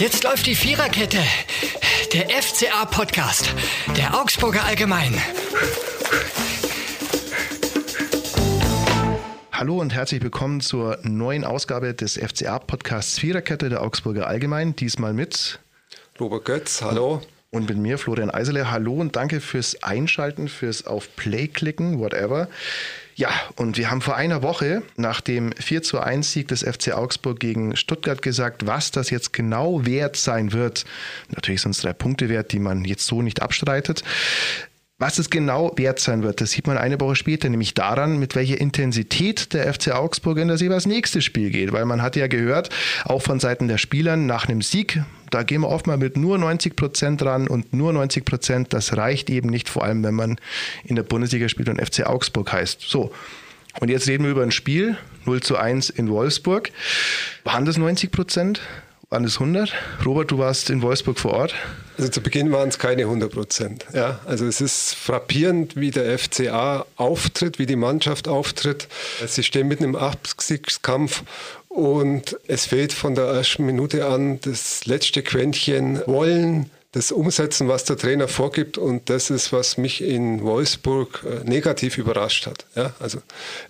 Jetzt läuft die Viererkette. Der FCA-Podcast. Der Augsburger Allgemein. Hallo und herzlich willkommen zur neuen Ausgabe des FCA-Podcasts Viererkette der Augsburger Allgemein. Diesmal mit Robert Götz, hallo. Und mit mir, Florian Eisele. Hallo und danke fürs Einschalten, fürs auf Play klicken, whatever. Ja, und wir haben vor einer Woche nach dem 4 zu 1 Sieg des FC Augsburg gegen Stuttgart gesagt, was das jetzt genau wert sein wird. Natürlich sind es drei Punkte wert, die man jetzt so nicht abstreitet. Was es genau wert sein wird, das sieht man eine Woche später, nämlich daran, mit welcher Intensität der FC Augsburg in das jeweils nächste Spiel geht. Weil man hat ja gehört, auch von Seiten der Spieler, nach einem Sieg, da gehen wir oft mal mit nur 90 Prozent ran und nur 90 Prozent, das reicht eben nicht, vor allem wenn man in der Bundesliga spielt und FC Augsburg heißt. So. Und jetzt reden wir über ein Spiel, 0 zu 1 in Wolfsburg. Waren das 90 Prozent? waren es 100? Robert, du warst in Wolfsburg vor Ort. Also zu Beginn waren es keine 100 Prozent. Ja, also es ist frappierend, wie der FCA auftritt, wie die Mannschaft auftritt. Sie stehen mitten im Abstiegskampf und es fehlt von der ersten Minute an das letzte Quäntchen Wollen, das umsetzen, was der Trainer vorgibt. Und das ist, was mich in Wolfsburg äh, negativ überrascht hat. Ja, also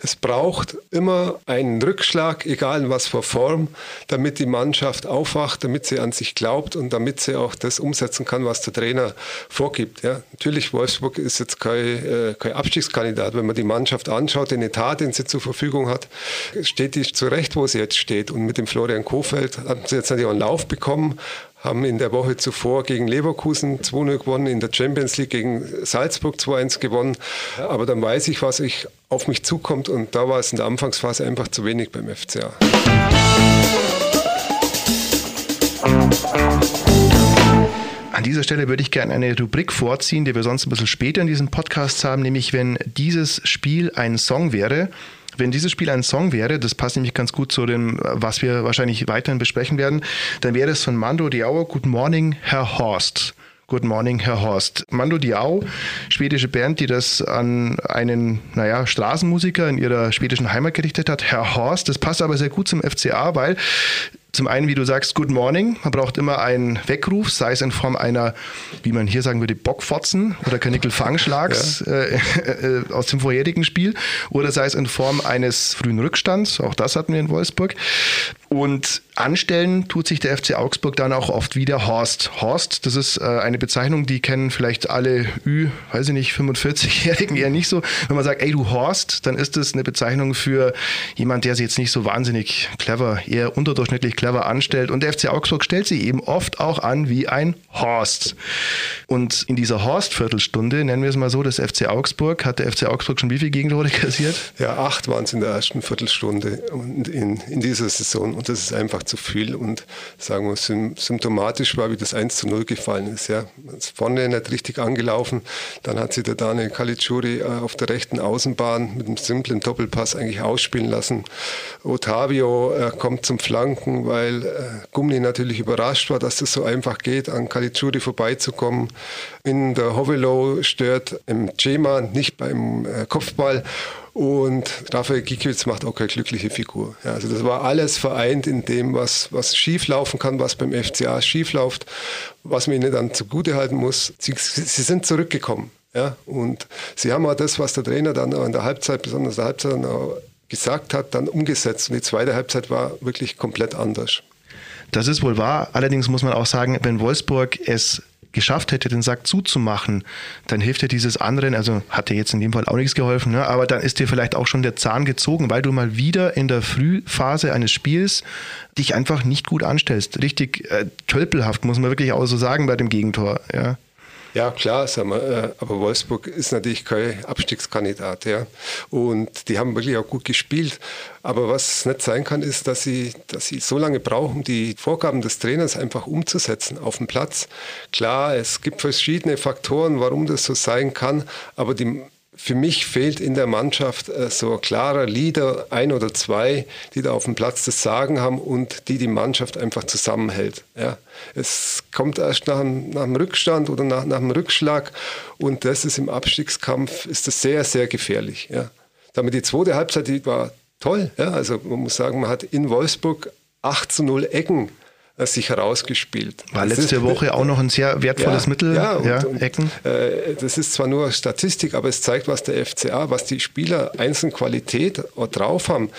es braucht immer einen Rückschlag, egal in was für Form, damit die Mannschaft aufwacht, damit sie an sich glaubt und damit sie auch das umsetzen kann, was der Trainer vorgibt. Ja, natürlich, Wolfsburg ist jetzt kein, äh, kein Abstiegskandidat. Wenn man die Mannschaft anschaut, den Etat, den sie zur Verfügung hat, steht die zurecht, wo sie jetzt steht. Und mit dem Florian Kofeld haben sie jetzt natürlich auch einen Lauf bekommen, haben in der Woche zuvor gegen Leverkusen 2-0 gewonnen, in der Champions League gegen Salzburg 2-1 gewonnen. Aber dann weiß ich, was ich auf mich zukommt und da war es in der Anfangsphase einfach zu wenig beim FCA. An dieser Stelle würde ich gerne eine Rubrik vorziehen, die wir sonst ein bisschen später in diesem Podcast haben, nämlich wenn dieses Spiel ein Song wäre, wenn dieses Spiel ein Song wäre, das passt nämlich ganz gut zu dem, was wir wahrscheinlich weiterhin besprechen werden, dann wäre es von Mando Diao Good Morning, Herr Horst. Good Morning, Herr Horst. Mando Diao, schwedische Band, die das an einen, naja, Straßenmusiker in ihrer schwedischen Heimat gerichtet hat. Herr Horst, das passt aber sehr gut zum FCA, weil zum einen, wie du sagst, Good Morning. Man braucht immer einen Weckruf, sei es in Form einer, wie man hier sagen würde, Bockfotzen oder Kanickel-Fangschlags ja. äh, äh, aus dem vorherigen Spiel oder sei es in Form eines frühen Rückstands. Auch das hatten wir in Wolfsburg. Und anstellen tut sich der FC Augsburg dann auch oft wieder Horst. Horst, das ist äh, eine Bezeichnung, die kennen vielleicht alle Ü, weiß ich nicht, 45-Jährigen eher nicht so. Wenn man sagt, ey du Horst, dann ist das eine Bezeichnung für jemand, der sich jetzt nicht so wahnsinnig clever, eher unterdurchschnittlich clever anstellt. Und der FC Augsburg stellt sich eben oft auch an wie ein Horst. Und in dieser Horst-Viertelstunde, nennen wir es mal so, des FC Augsburg, hat der FC Augsburg schon wie viele Gegentore kassiert? Ja, acht waren es in der ersten Viertelstunde in, in dieser Saison. Und das ist einfach zu viel. Und sagen wir, symptomatisch war, wie das 1 zu 0 gefallen ist. Ja. Vorne nicht richtig angelaufen. Dann hat sie der Daniel Caligiuri äh, auf der rechten Außenbahn mit einem simplen Doppelpass eigentlich ausspielen lassen. Otavio äh, kommt zum Flanken, weil äh, Gumni natürlich überrascht war, dass das so einfach geht, an Caligiuri vorbeizukommen. In der Hovelo stört im Cema nicht beim äh, Kopfball. Und Raphael Gikiewicz macht auch keine glückliche Figur. Ja, also das war alles vereint in dem, was, was schief laufen kann, was beim FCA schief läuft, was man ihnen dann zugute halten muss. Sie, sie sind zurückgekommen. Ja, und sie haben auch das, was der Trainer dann in der Halbzeit, besonders in der Halbzeit gesagt hat, dann umgesetzt. Und die zweite Halbzeit war wirklich komplett anders. Das ist wohl wahr. Allerdings muss man auch sagen, wenn Wolfsburg es geschafft hätte, den Sack zuzumachen, dann hilft dir dieses Anrennen, also hat dir jetzt in dem Fall auch nichts geholfen, ne? aber dann ist dir vielleicht auch schon der Zahn gezogen, weil du mal wieder in der Frühphase eines Spiels dich einfach nicht gut anstellst. Richtig äh, tölpelhaft, muss man wirklich auch so sagen bei dem Gegentor. Ja. Ja, klar, sagen wir, äh, aber Wolfsburg ist natürlich kein Abstiegskandidat. Ja. Und die haben wirklich auch gut gespielt. Aber was nicht sein kann, ist, dass sie, dass sie so lange brauchen, die Vorgaben des Trainers einfach umzusetzen auf dem Platz. Klar, es gibt verschiedene Faktoren, warum das so sein kann, aber die für mich fehlt in der Mannschaft äh, so klarer Leader, ein oder zwei, die da auf dem Platz das Sagen haben und die die Mannschaft einfach zusammenhält. Ja. Es kommt erst nach einem, nach einem Rückstand oder nach, nach, einem Rückschlag und das ist im Abstiegskampf ist das sehr, sehr gefährlich. Ja. Damit die zweite Halbzeit, die war toll. Ja. Also man muss sagen, man hat in Wolfsburg 8 zu 0 Ecken sich herausgespielt. War das letzte ist, Woche auch noch ein sehr wertvolles ja, Mittel, ja, und, ja, und, Ecken. Äh, das ist zwar nur Statistik, aber es zeigt, was der FCA, was die Spieler einzeln Qualität drauf haben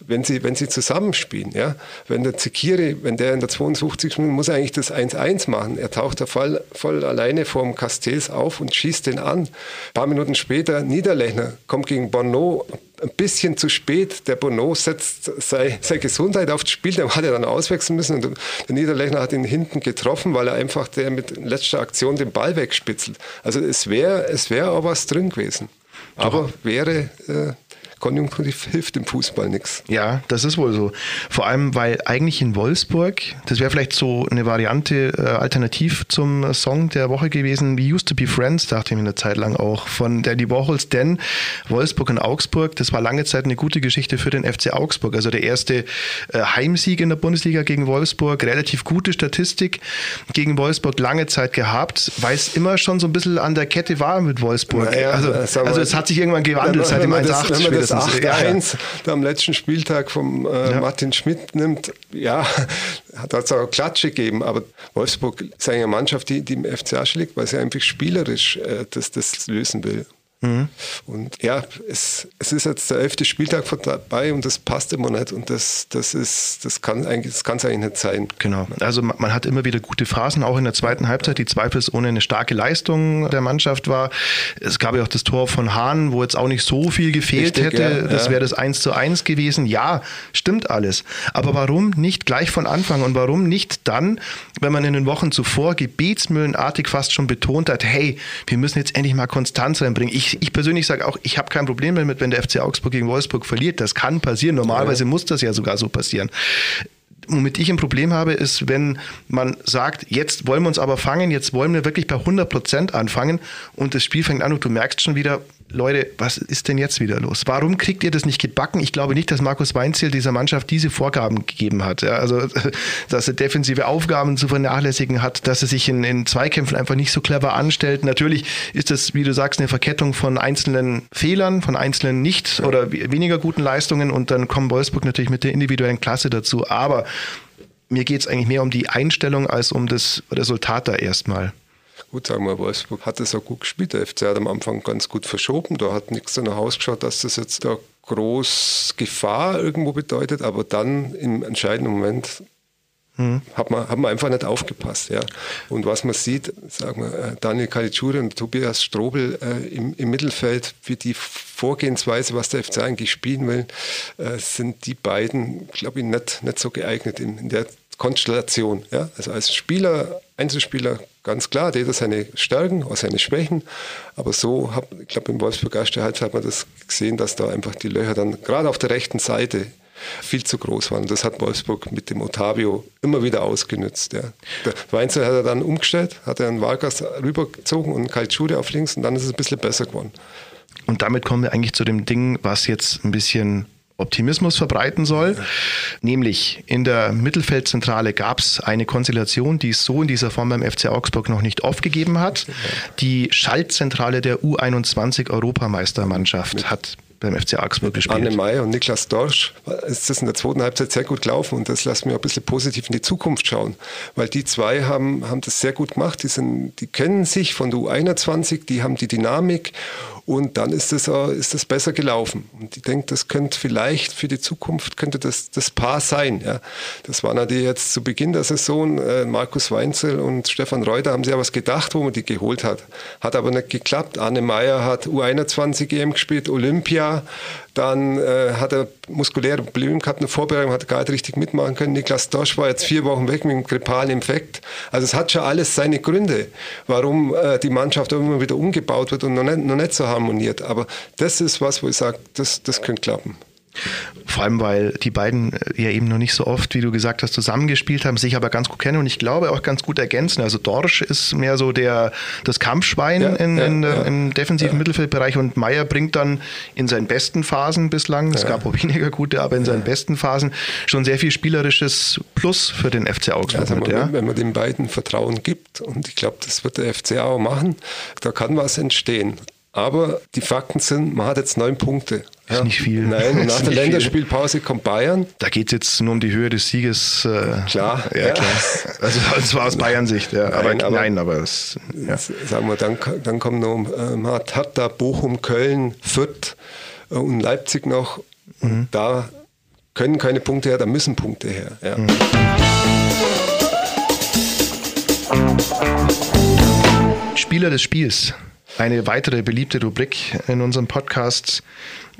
wenn sie, wenn sie zusammenspielen. Ja? Wenn der Zekiri, wenn der in der 52. Minute muss er eigentlich das 1-1 machen. Er taucht da voll, voll alleine vorm Castells auf und schießt den an. Ein paar Minuten später, Niederlechner kommt gegen Bono ein bisschen zu spät. Der Bono setzt seine, seine Gesundheit aufs Spiel, der hat er dann auswechseln müssen. Und der Niederlechner hat ihn hinten getroffen, weil er einfach der mit letzter Aktion den Ball wegspitzelt. Also es wäre es wär auch was drin gewesen. Aber wäre äh, konjunktiv hilft dem Fußball nichts. Ja, das ist wohl so. Vor allem, weil eigentlich in Wolfsburg, das wäre vielleicht so eine Variante äh, alternativ zum Song der Woche gewesen, We Used to Be Friends, dachte ich mir eine Zeit lang auch, von Danny Warhols, denn Wolfsburg und Augsburg, das war lange Zeit eine gute Geschichte für den FC Augsburg. Also der erste äh, Heimsieg in der Bundesliga gegen Wolfsburg, relativ gute Statistik gegen Wolfsburg lange Zeit gehabt, weil es immer schon so ein bisschen an der Kette war mit Wolfsburg. Naja, also, also es hat sich irgendwann gewandelt seit dem 1-8 das 8-1 ja, am letzten Spieltag vom äh, ja. Martin Schmidt nimmt, ja, hat es auch Klatsche gegeben, aber Wolfsburg ist eine Mannschaft, die, die im FCA schlägt, weil sie einfach spielerisch äh, das, das lösen will. Mhm. Und ja, es, es ist jetzt der elfte Spieltag vorbei und das passt immer nicht. Und das, das ist, das kann eigentlich, das kann es eigentlich nicht sein. Genau. Also man, man, hat immer wieder gute Phasen, auch in der zweiten Halbzeit, die zweifelsohne eine starke Leistung der Mannschaft war. Es gab ja auch das Tor von Hahn, wo jetzt auch nicht so viel gefehlt Richtig, hätte. Ja, das wäre das 1 zu 1 gewesen. Ja, stimmt alles. Aber warum nicht gleich von Anfang und warum nicht dann, wenn man in den Wochen zuvor gebetsmühlenartig fast schon betont hat, hey, wir müssen jetzt endlich mal Konstanz reinbringen. Ich ich, ich persönlich sage auch, ich habe kein Problem damit, wenn der FC Augsburg gegen Wolfsburg verliert. Das kann passieren. Normalerweise ja. muss das ja sogar so passieren womit ich ein Problem habe, ist, wenn man sagt, jetzt wollen wir uns aber fangen, jetzt wollen wir wirklich bei 100 Prozent anfangen und das Spiel fängt an und du merkst schon wieder, Leute, was ist denn jetzt wieder los? Warum kriegt ihr das nicht gebacken? Ich glaube nicht, dass Markus Weinziel dieser Mannschaft diese Vorgaben gegeben hat. Ja, also, dass er defensive Aufgaben zu vernachlässigen hat, dass er sich in, in Zweikämpfen einfach nicht so clever anstellt. Natürlich ist das, wie du sagst, eine Verkettung von einzelnen Fehlern, von einzelnen nicht oder weniger guten Leistungen und dann kommt Wolfsburg natürlich mit der individuellen Klasse dazu. Aber mir geht es eigentlich mehr um die Einstellung als um das Resultat da erstmal gut, sagen wir, Wolfsburg hat es auch gut gespielt. Der FC hat am Anfang ganz gut verschoben. Da hat nichts danach ausgeschaut, dass das jetzt da groß Gefahr irgendwo bedeutet, aber dann im entscheidenden Moment hm. Hat, man, hat man einfach nicht aufgepasst. Ja. Und was man sieht, sagen wir, äh, Daniel Caligiuri und Tobias Strobel äh, im, im, Mittelfeld, für die Vorgehensweise, was der FC eigentlich spielen will, äh, sind die beiden, glaube ich, nicht, nicht so geeignet in, in der Konstellation. Ja? Also als Spieler, Einzelspieler, ganz klar, der hat seine Stärken, auch seine Schwächen. Aber so, hab, ich glaube, im Wolfsburg erste Halbzeit hat man das gesehen, dass da einfach die Löcher dann gerade auf der rechten Seite viel zu groß waren. Das hat Wolfsburg mit dem Otavio immer wieder ausgenutzt. Ja. Der Weinzel hat er dann umgestellt, hat er einen Vargas rübergezogen und Kaltschude auf links und dann ist es ein bisschen besser geworden. Und damit kommen wir eigentlich zu dem Ding, was jetzt ein bisschen Optimismus verbreiten soll. Nämlich in der Mittelfeldzentrale gab es eine Konstellation, die es so in dieser Form beim FC Augsburg noch nicht aufgegeben hat. Die Schaltzentrale der U21-Europameistermannschaft hat beim FC Augsburg gespielt. Anne Meyer und Niklas Dorsch ist das in der zweiten Halbzeit sehr gut gelaufen und das lässt mich ein bisschen positiv in die Zukunft schauen, weil die zwei haben, haben das sehr gut gemacht, die, sind, die kennen sich von der U21, die haben die Dynamik und dann ist das, ist das besser gelaufen. Und ich denke, das könnte vielleicht für die Zukunft könnte das, das Paar sein. Ja. Das waren natürlich jetzt zu Beginn der Saison, äh, Markus Weinzel und Stefan Reuter haben sich ja was gedacht, wo man die geholt hat. Hat aber nicht geklappt. Arne Meyer hat U21 EM gespielt, Olympia. Dann äh, hat er muskuläre Probleme gehabt in der Vorbereitung, hat gar nicht richtig mitmachen können. Niklas Dosch war jetzt vier Wochen weg mit einem grippalen Infekt. Also es hat schon alles seine Gründe, warum äh, die Mannschaft immer wieder umgebaut wird und noch nicht, noch nicht so harmoniert. Aber das ist was, wo ich sage, das, das könnte klappen. Vor allem, weil die beiden äh, ja eben noch nicht so oft, wie du gesagt hast, zusammengespielt haben, sich aber ganz gut kennen und ich glaube auch ganz gut ergänzen. Also Dorsch ist mehr so der, das Kampfschwein ja, in, in, ja, im defensiven ja. Mittelfeldbereich und Meier bringt dann in seinen besten Phasen bislang, es gab auch weniger gute, aber in seinen besten Phasen schon sehr viel spielerisches Plus für den FC Augsburg. Also mit, wenn, wenn man den beiden Vertrauen gibt und ich glaube, das wird der FC auch machen, da kann was entstehen. Aber die Fakten sind, man hat jetzt neun Punkte. Ist nicht viel. Nein, und nach der Länderspielpause kommt Bayern. Da geht es jetzt nur um die Höhe des Sieges. Äh, klar. Ja, ja. klar. Also das war aus Bayern-Sicht, ja. Aber nein, aber, nein, aber es, ja. sagen wir, dann, dann kommen noch, äh, man hat Hertha, Bochum, Köln, Fürth äh, und Leipzig noch. Mhm. Da können keine Punkte her, da müssen Punkte her. Ja. Mhm. Spieler des Spiels. Eine weitere beliebte Rubrik in unserem Podcast.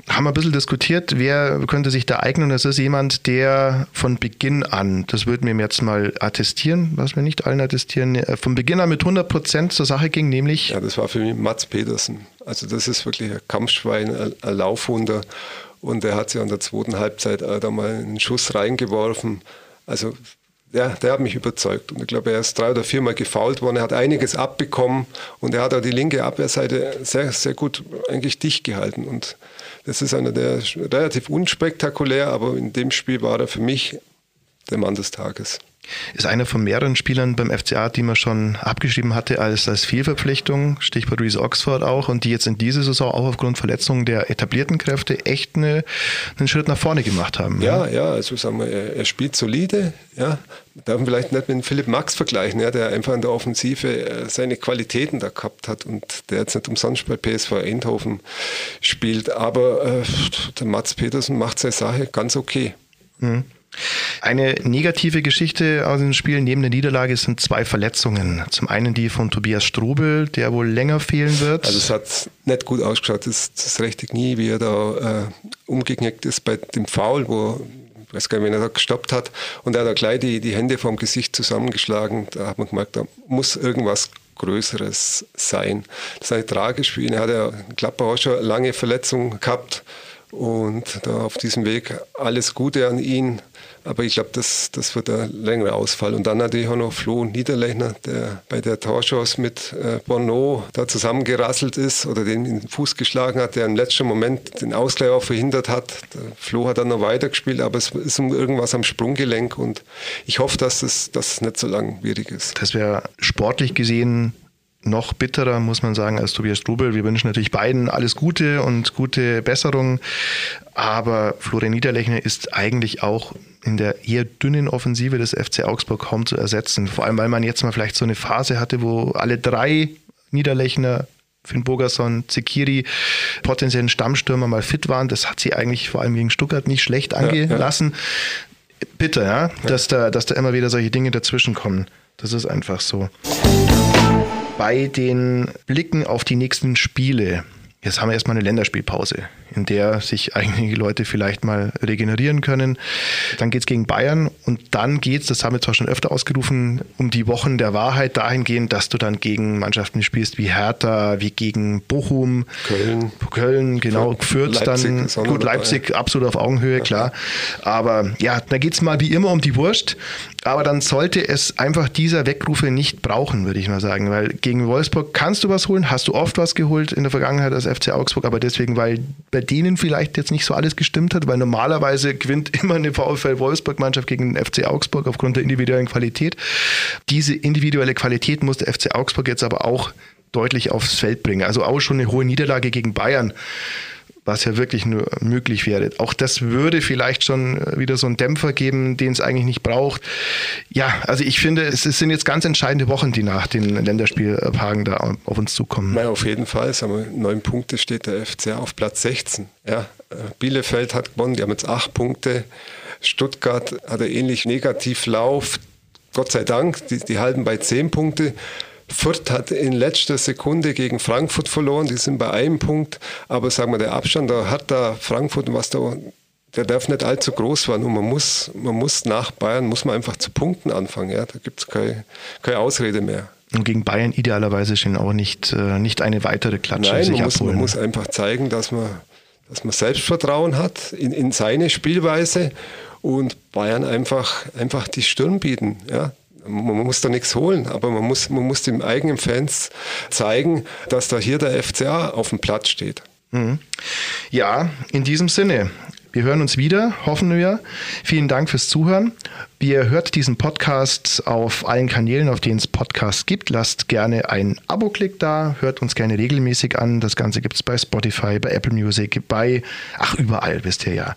Haben wir ein bisschen diskutiert, wer könnte sich da eignen. Das ist jemand, der von Beginn an, das würden wir jetzt mal attestieren, was wir nicht allen attestieren, äh, von Beginn an mit 100 Prozent zur Sache ging, nämlich. Ja, das war für mich Mats Petersen. Also, das ist wirklich ein Kampfschwein, ein Laufhunder. Und er hat sich an der zweiten Halbzeit da mal einen Schuss reingeworfen. Also ja, der hat mich überzeugt. Und ich glaube, er ist drei oder viermal gefault worden. Er hat einiges abbekommen und er hat auch die linke Abwehrseite sehr, sehr gut eigentlich dicht gehalten. Und das ist einer, der relativ unspektakulär, aber in dem Spiel war er für mich der Mann des Tages. Ist einer von mehreren Spielern beim FCA, die man schon abgeschrieben hatte als, als Fehlverpflichtung, Stichwort Reese Oxford auch, und die jetzt in dieser Saison auch aufgrund Verletzungen der etablierten Kräfte echt eine, einen Schritt nach vorne gemacht haben. Ja, ja, ja also sagen wir, er, er spielt solide, ja. Darf man vielleicht nicht mit Philipp Max vergleichen, ja, der einfach in der Offensive äh, seine Qualitäten da gehabt hat und der jetzt nicht umsonst bei PSV Eindhoven spielt. Aber äh, der Mats Petersen macht seine Sache ganz okay. Mhm. Eine negative Geschichte aus dem Spiel neben der Niederlage sind zwei Verletzungen. Zum einen die von Tobias Strobel, der wohl länger fehlen wird. Also es hat nicht gut ausgeschaut, das, das rechte Knie, wie er da äh, umgeknickt ist bei dem Foul, wo ich weiß gar nicht, wenn er da gestoppt hat. Und er hat da gleich die, die Hände vom Gesicht zusammengeschlagen. Da hat man gemerkt, da muss irgendwas Größeres sein. Das ist eigentlich tragisch für ihn. Er hat ja in Klapper auch schon lange Verletzungen gehabt. Und da auf diesem Weg alles Gute an ihn. Aber ich glaube, das, das wird ein längerer Ausfall. Und dann natürlich auch noch Flo Niederlechner, der bei der Torchance mit äh, Bono da zusammengerasselt ist oder den in den Fuß geschlagen hat, der im letzten Moment den Ausgleich auch verhindert hat. Der Flo hat dann noch weitergespielt, aber es ist um irgendwas am Sprunggelenk und ich hoffe, dass es, dass es nicht so langwierig ist. Das wäre sportlich gesehen noch bitterer, muss man sagen, als Tobias Strubel. Wir wünschen natürlich beiden alles Gute und gute Besserung. Aber Florian Niederlechner ist eigentlich auch in der eher dünnen Offensive des FC Augsburg kaum zu ersetzen. Vor allem, weil man jetzt mal vielleicht so eine Phase hatte, wo alle drei Niederlechner Finn Bogerson, Zekiri, potenziellen Stammstürmer mal fit waren. Das hat sie eigentlich vor allem gegen Stuttgart nicht schlecht angelassen. Ja, ja. Bitte, ja, dass, da, dass da immer wieder solche Dinge dazwischenkommen. Das ist einfach so bei den Blicken auf die nächsten Spiele. Jetzt haben wir erstmal eine Länderspielpause, in der sich einige Leute vielleicht mal regenerieren können. Dann geht es gegen Bayern und dann geht es, das haben wir zwar schon öfter ausgerufen, um die Wochen der Wahrheit dahingehend, dass du dann gegen Mannschaften spielst wie Hertha, wie gegen Bochum, Köln, Köln genau, Fürth dann, gut, Leipzig absolut auf Augenhöhe, klar. Aber ja, da geht es mal wie immer um die Wurst. Aber dann sollte es einfach dieser Weckrufe nicht brauchen, würde ich mal sagen. Weil gegen Wolfsburg kannst du was holen, hast du oft was geholt in der Vergangenheit als FC Augsburg, aber deswegen, weil bei denen vielleicht jetzt nicht so alles gestimmt hat, weil normalerweise gewinnt immer eine VfL Wolfsburg-Mannschaft gegen den FC Augsburg aufgrund der individuellen Qualität. Diese individuelle Qualität muss der FC Augsburg jetzt aber auch deutlich aufs Feld bringen. Also auch schon eine hohe Niederlage gegen Bayern was ja wirklich nur möglich wäre. Auch das würde vielleicht schon wieder so einen Dämpfer geben, den es eigentlich nicht braucht. Ja, also ich finde, es sind jetzt ganz entscheidende Wochen, die nach den Länderspieltagen da auf uns zukommen. Ja, auf jeden Fall. Sagen wir, neun Punkte steht der FCA auf Platz 16. Ja, Bielefeld hat gewonnen, die haben jetzt acht Punkte. Stuttgart hat einen ähnlich Negativlauf. Gott sei Dank, die, die halten bei zehn Punkte. Fürth hat in letzter Sekunde gegen Frankfurt verloren, die sind bei einem Punkt, aber sagen wir, der Abstand, da hat da Frankfurt, was da, der darf nicht allzu groß werden und man muss, man muss nach Bayern, muss man einfach zu Punkten anfangen, ja, da gibt es keine, keine Ausrede mehr. Und gegen Bayern idealerweise schon auch nicht, äh, nicht eine weitere Klatsche Nein, sich man abholen. Muss, man muss einfach zeigen, dass man, dass man Selbstvertrauen hat in, in seine Spielweise und Bayern einfach, einfach die Stirn bieten. Ja man muss da nichts holen, aber man muss, man muss den eigenen Fans zeigen, dass da hier der FCA auf dem Platz steht. Mhm. Ja, in diesem Sinne. Wir hören uns wieder, hoffen wir. Vielen Dank fürs Zuhören. Ihr hört diesen Podcast auf allen Kanälen, auf denen es Podcasts gibt. Lasst gerne einen Abo-Klick da, hört uns gerne regelmäßig an. Das Ganze gibt es bei Spotify, bei Apple Music, bei, ach, überall, wisst ihr ja.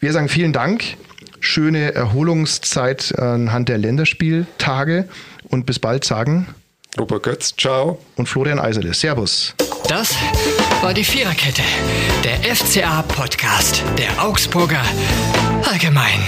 Wir sagen vielen Dank, schöne Erholungszeit anhand der Länderspieltage und bis bald sagen Robert Götz, ciao. Und Florian Eiserle, servus. Das war die Viererkette, der FCA-Podcast der Augsburger Allgemein.